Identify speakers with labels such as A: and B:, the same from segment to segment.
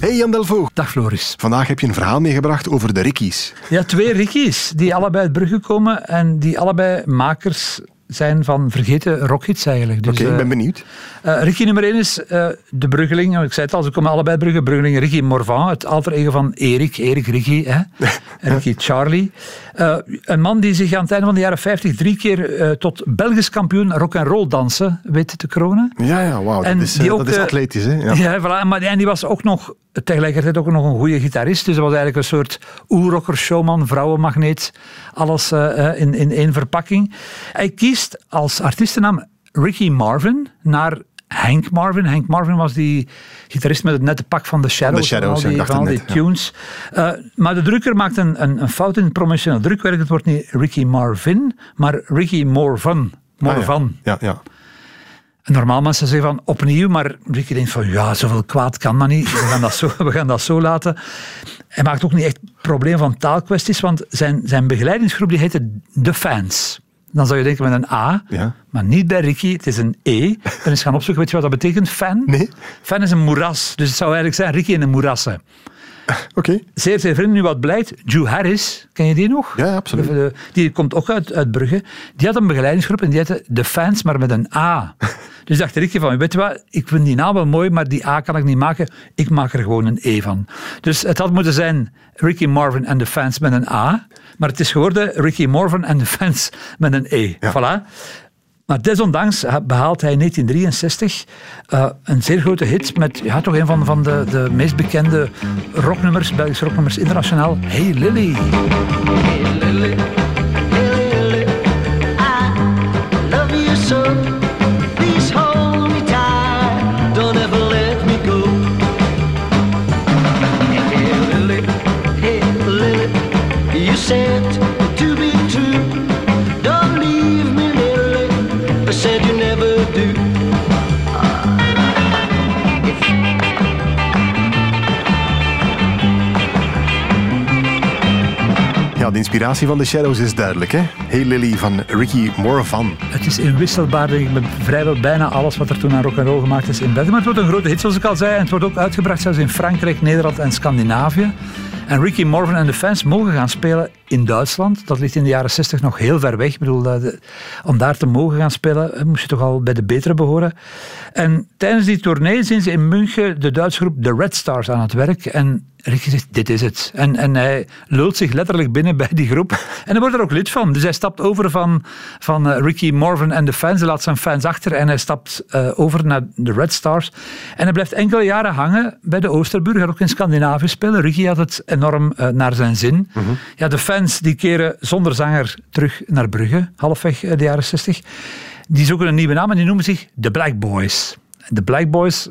A: Hey Jan Delvaux.
B: Dag Floris.
A: Vandaag heb je een verhaal meegebracht over de Rickies.
B: Ja, twee Rickies die allebei uit Brugge komen en die allebei makers zijn van vergeten rockhits eigenlijk.
A: Dus, Oké, ik ben
B: eh,
A: benieuwd.
B: Uh, Ricky nummer 1 is uh, de Bruggeling. Ik zei het al, ze komen allebei Brugge. Bruggeling Ricky Morvan, het alter ego van Erik. Erik Ricky, hè? Ricky Charlie. Uh, een man die zich aan het einde van de jaren 50 drie keer tot Belgisch kampioen rock and roll dansen weet te kronen.
A: Ja, ja, wauw. Dat, is, dat is atletisch, hè? Ja,
B: ja voilà, maar, en die was ook nog tegelijkertijd ook nog een goede gitarist. Dus dat was eigenlijk een soort oerrocker, showman, vrouwenmagneet. Alles in, in één verpakking. Hij kiest als artiestennaam Ricky Marvin naar Hank Marvin. Hank Marvin was die gitarist met het nette pak van The Shadows.
A: The Shadows,
B: van al die, van al die tunes. Uh, maar de drukker maakt een, een, een fout in het promotioneel drukwerk. Het wordt niet Ricky Marvin, maar Ricky Morvan. Morvan.
A: Ah, ja. ja, ja.
B: Normaal mensen zeggen van opnieuw, maar Ricky denkt van ja, zoveel kwaad kan maar niet. We gaan dat zo, we gaan dat zo laten. Hij maakt ook niet echt probleem van taalkwesties, want zijn, zijn begeleidingsgroep die heette The Fans. Dan zou je denken met een A,
A: ja.
B: maar niet bij Ricky, het is een E. Dan is gaan opzoeken, weet je wat dat betekent? Fan?
A: Nee.
B: Fan is een moeras, dus het zou eigenlijk zijn Ricky in een moerassen.
A: Oké.
B: Zeer, zeer vrienden. Nu wat blijkt, Drew Harris, ken je die nog?
A: Ja, absoluut.
B: Die komt ook uit, uit Brugge. Die had een begeleidingsgroep en die heette The Fans, maar met een A. Dus dacht Ricky van, weet je wat, ik vind die naam wel mooi, maar die A kan ik niet maken. Ik maak er gewoon een E van. Dus het had moeten zijn Ricky Marvin en The Fans met een A. Maar het is geworden Ricky Marvin en The Fans met een E.
A: Ja.
B: Voilà. Maar desondanks behaalt hij in 1963 uh, een zeer grote hit met ja, toch een van, van de, de meest bekende rocknummers, Belgische rocknummers internationaal, Hey Lily. Hey Lily, hey Lily, I love you so.
A: Ja, de inspiratie van de Shadows is duidelijk, hè? Hey Lily van Ricky Morvan.
B: Het is inwisselbaar, met vrijwel bijna alles wat er toen aan rock and roll gemaakt is in België. Maar het wordt een grote hit, zoals ik al zei. En het wordt ook uitgebracht zelfs in Frankrijk, Nederland en Scandinavië. En Ricky Morvan en de fans mogen gaan spelen in Duitsland. Dat ligt in de jaren 60 nog heel ver weg. Ik bedoel, de, om daar te mogen gaan spelen, moest je toch al bij de betere behoren. En tijdens die tournee zijn ze in München de Duitse groep The Red Stars aan het werk. En Ricky zegt, dit is het. En, en hij lult zich letterlijk binnen bij die groep. En hij wordt er ook lid van. Dus hij stapt over van, van uh, Ricky Morvan en de fans. Hij laat zijn fans achter en hij stapt uh, over naar de Red Stars. En hij blijft enkele jaren hangen bij de Oosterburg. Hij ook in Scandinavië spelen. Ricky had het enorm uh, naar zijn zin.
A: Mm
B: -hmm. Ja, de fans die keren zonder zanger terug naar Brugge, halfweg de jaren 60. Die zoeken een nieuwe naam en die noemen zich de Black Boys. De Black Boys,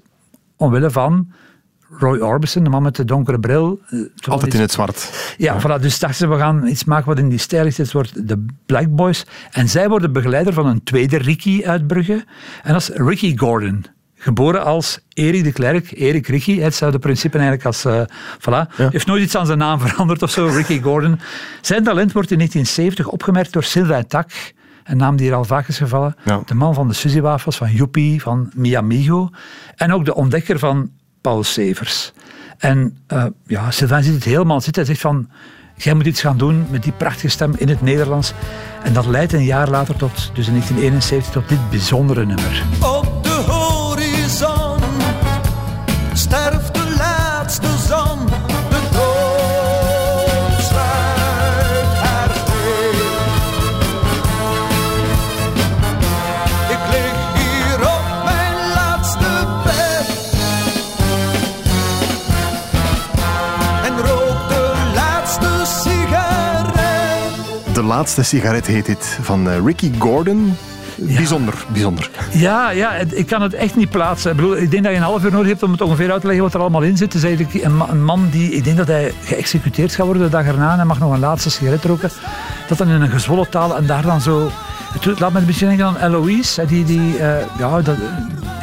B: omwille van Roy Orbison, de man met de donkere bril.
A: Altijd iets... in het zwart.
B: Ja, ja. Voilà, dus dachten ze, we gaan iets maken wat in die stijl is. Het wordt de Black Boys. En zij worden begeleider van een tweede Ricky uit Brugge. En dat is Ricky Gordon. Geboren als Erik de Klerk, Erik Ricky. Hetzelfde principe eigenlijk als... Uh, voilà. Ja. Heeft nooit iets aan zijn naam veranderd of zo, Ricky Gordon. Zijn talent wordt in 1970 opgemerkt door Sylvain Tak. Een naam die hier al vaak is gevallen.
A: Ja.
B: De man van de Suzy-wafels, van Joepie, van Miamigo. En ook de ontdekker van Paul Severs. En uh, ja, Sylvain ziet het helemaal zitten. Hij zegt van, jij moet iets gaan doen met die prachtige stem in het Nederlands. En dat leidt een jaar later tot, dus in 1971, tot dit bijzondere nummer.
C: Laatste sigaret
A: heet dit, van uh, Ricky Gordon. Bijzonder, bijzonder.
B: Ja, ja, ik kan het echt niet plaatsen. Ik, bedoel, ik denk dat je een half uur nodig hebt om het ongeveer uit te leggen wat er allemaal in zit. Het is eigenlijk een, een man die, ik denk dat hij geëxecuteerd gaat worden de dag erna en hij mag nog een laatste sigaret roken. Dat dan in een gezwollen taal en daar dan zo... Het laat me een beetje denken aan Eloise, die, die eh, ja, dat,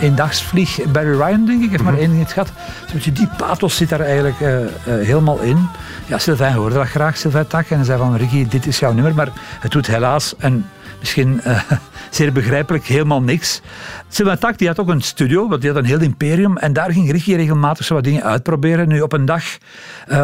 B: eendagsvlieg Barry Ryan, denk ik, heeft maar één ding het gehad. Beetje die pathos zit daar eigenlijk eh, eh, helemaal in. Ja, Sylvain hoorde dat graag, Sylvain Tak, en hij zei van, Ricky, dit is jouw nummer, maar het doet helaas, en misschien zeer begrijpelijk, helemaal niks. Sylvain Tak, die had ook een studio, want die had een heel imperium, en daar ging Ricky regelmatig zo wat dingen uitproberen. Nu, op een dag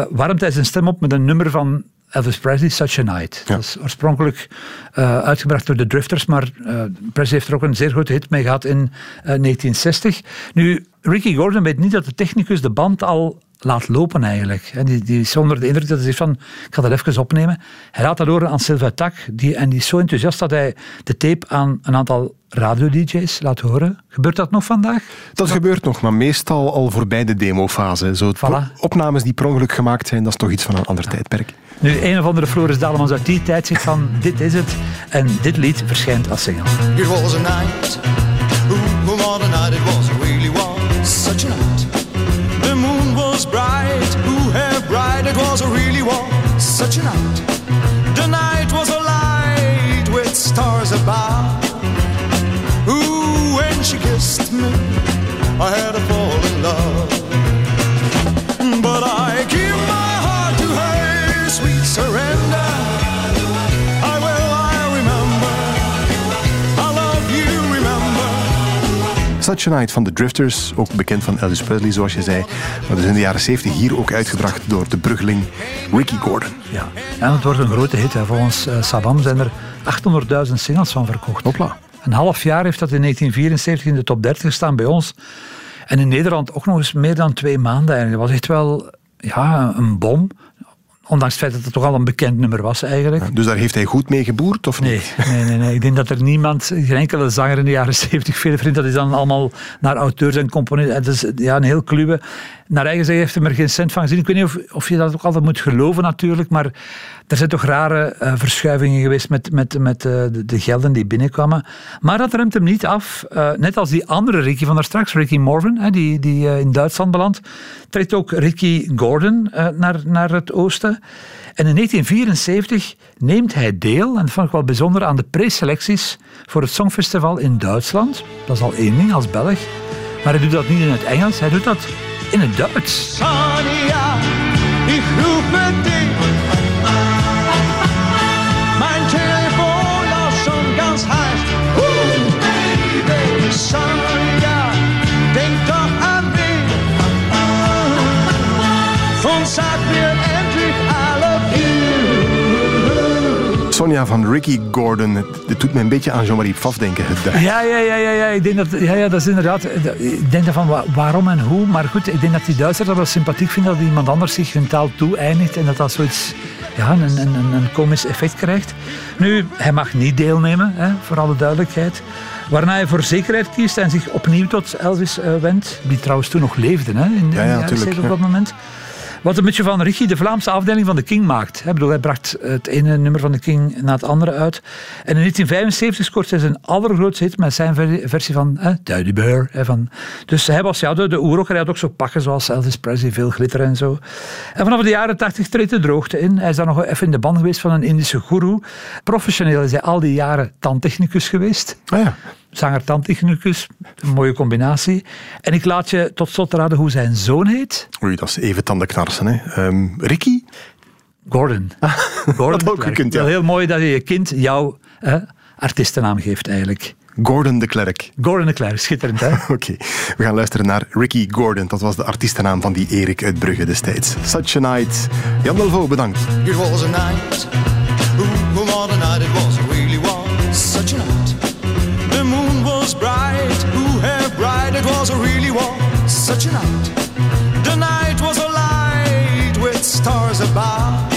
B: warmt hij zijn stem op met een nummer van Elvis Presley, Such a Night. Dat is oorspronkelijk eh, uitgebracht door de Drifters, maar eh, Presley heeft er ook een zeer grote hit mee gehad in eh, 1960. Nu, Ricky Gordon weet niet dat de technicus de band al laat lopen eigenlijk. En die, die is onder de indruk dat hij zegt van, ik ga dat even opnemen. Hij laat dat horen aan Sylvain Tak, die, en die is zo enthousiast dat hij de tape aan een aantal radio-dj's laat horen. Gebeurt dat nog vandaag?
A: Dat gebeurt nog, maar meestal al voorbij de demofase. Zo
B: Voilà.
A: opnames die per ongeluk gemaakt zijn, dat is toch iets van een ander tijdperk.
B: Nu, een of andere Floris Dalemans uit die tijd zegt van, dit is het. En dit lied verschijnt als single.
C: Such a Night
A: van de Drifters, ook bekend van Elvis Presley zoals je zei. Maar dus in de jaren 70 hier ook uitgebracht door de bruggeling Ricky Gordon.
B: Ja. En het wordt een grote hit. Hè. Volgens Saddam zijn er 800.000 singles van verkocht.
A: Hopla.
B: Een half jaar heeft dat in 1974 in de top 30 gestaan bij ons. En in Nederland ook nog eens meer dan twee maanden eigenlijk. Dat was echt wel ja, een bom. Ondanks het feit dat het toch al een bekend nummer was eigenlijk.
A: Dus daar heeft hij goed mee geboerd, of
B: Nee,
A: niet?
B: nee, nee, nee. Ik denk dat er niemand, geen enkele zanger in de jaren 70 veel vindt. Dat is dan allemaal naar auteurs en componisten. Het is ja, een heel kluwe. Naar eigen zeggen heeft hij er geen cent van gezien. Ik weet niet of, of je dat ook altijd moet geloven natuurlijk, maar er zijn toch rare eh, verschuivingen geweest met, met, met eh, de, de gelden die binnenkwamen. Maar dat remt hem niet af. Eh, net als die andere Ricky van daar straks, Ricky Morvan, hè, die, die in Duitsland belandt, trekt ook Ricky Gordon naar, naar het oosten. En in 1974 neemt hij deel, en dat vond ik wel bijzonder, aan de preselecties voor het Songfestival in Duitsland. Dat is al één ding als Belg. Maar hij doet dat niet in het Engels, hij doet dat in het Duits.
C: Sonja, ich rufe dich. Sonja
A: van Ricky Gordon. Het, doet me een beetje aan Jean-Marie Pfaff denken. Het.
B: Ja, ja, ja, ja, ja. Ik denk dat, ja, ja, dat is inderdaad. Ik denk van wa- waarom en hoe. Maar goed, ik denk dat die Duitsers dat wel sympathiek vinden dat iemand anders zich hun taal toe-eindigt en dat dat zoiets, ja, een, een, een, een komisch effect krijgt. Nu, hij mag niet deelnemen, hè, voor alle duidelijkheid. Waarna hij voor zekerheid kiest en zich opnieuw tot Elvis eh, wendt, die trouwens toen nog leefde hè, in, in de
A: ja,
B: jaren
A: tuurlijk,
B: 70
A: ja.
B: op dat moment. Wat een beetje van Ricky de Vlaamse afdeling van de King maakt. Ik bedoel, hij bracht het ene nummer van de King na het andere uit. En in 1975 scoort hij zijn allergrootste hit met zijn ver- versie van hè, Bear. Hè, van, dus hij was ja, de, de oerrocker. Had ook zo pakken zoals Elvis Presley, veel glitter en zo. En vanaf de jaren 80 treedt de droogte in. Hij is dan nog even in de band geweest van een Indische guru. Professioneel is hij al die jaren tandtechnicus geweest
A: Ah ja.
B: Zanger-tandtechnicus. Een mooie combinatie. En ik laat je tot slot raden hoe zijn zoon heet.
A: Oei, dat is even tandenknarsen. Hè. Ehm, Ricky?
B: Gordon. Gordon
A: had ook gekund, ja.
B: Heel mooi dat je je kind jouw eh, artiestennaam geeft eigenlijk.
A: Gordon de Klerk.
B: Gordon de Klerk, schitterend hè?
A: Oké, we gaan luisteren naar Ricky Gordon. Dat was de artiestennaam van die Erik uit Brugge destijds. Such a night. Jan Delvaux, bedankt.
C: It was a night, ooh, oh, what a night it was, it really was such a night. It was, it really was such a night. The night was alight with stars above.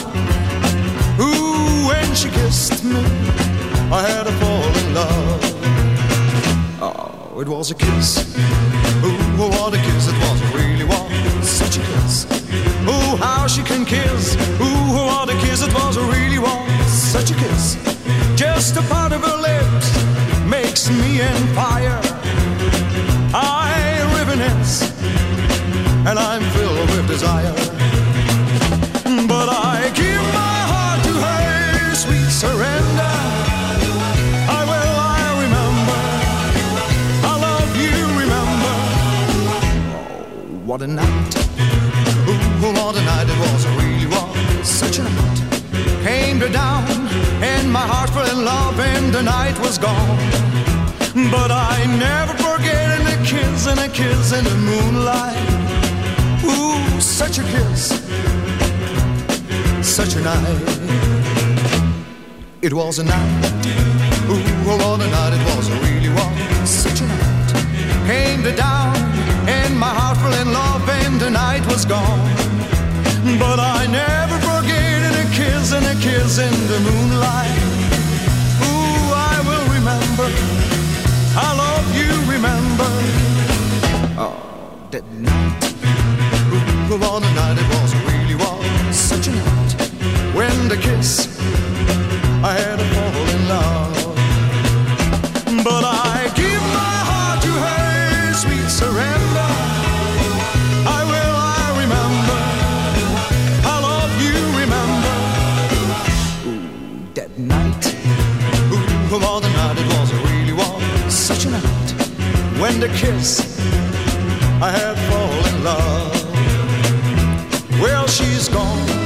C: Ooh, when she kissed me, I had a fall in love. Oh, it was a kiss. Ooh, oh, what a kiss it was, it really was such a kiss. Ooh, how she can kiss. Ooh, what a kiss it was, it really was such a kiss. Just a part of her lips makes me on fire. And I'm filled with desire. But I give my heart to her, sweet surrender. I will, I remember. I love you, remember. Oh, what a night. Ooh, what a night it was, it really was. Such a night. Came to down, and my heart fell in love, and the night was gone. But I never forget a kiss and a kiss in the moonlight. Ooh, such a kiss, such a night. It was a night. Ooh, oh, what a night it was, it really was. Such a night. Came to down, and my heart fell in love, and the night was gone. But I never forget a kiss and a kiss in the moonlight. Ooh, I will remember. I love you, remember. Oh, that night. Ooh, what a night it was, really was. Such a night. When the kiss, I had to fall in love. But I give my heart to her, sweet surrender. I will, I remember. I love you, remember. Ooh, that night. Ooh, what a night it was, really was. Such a night. When the kiss, I had she's gone, gone,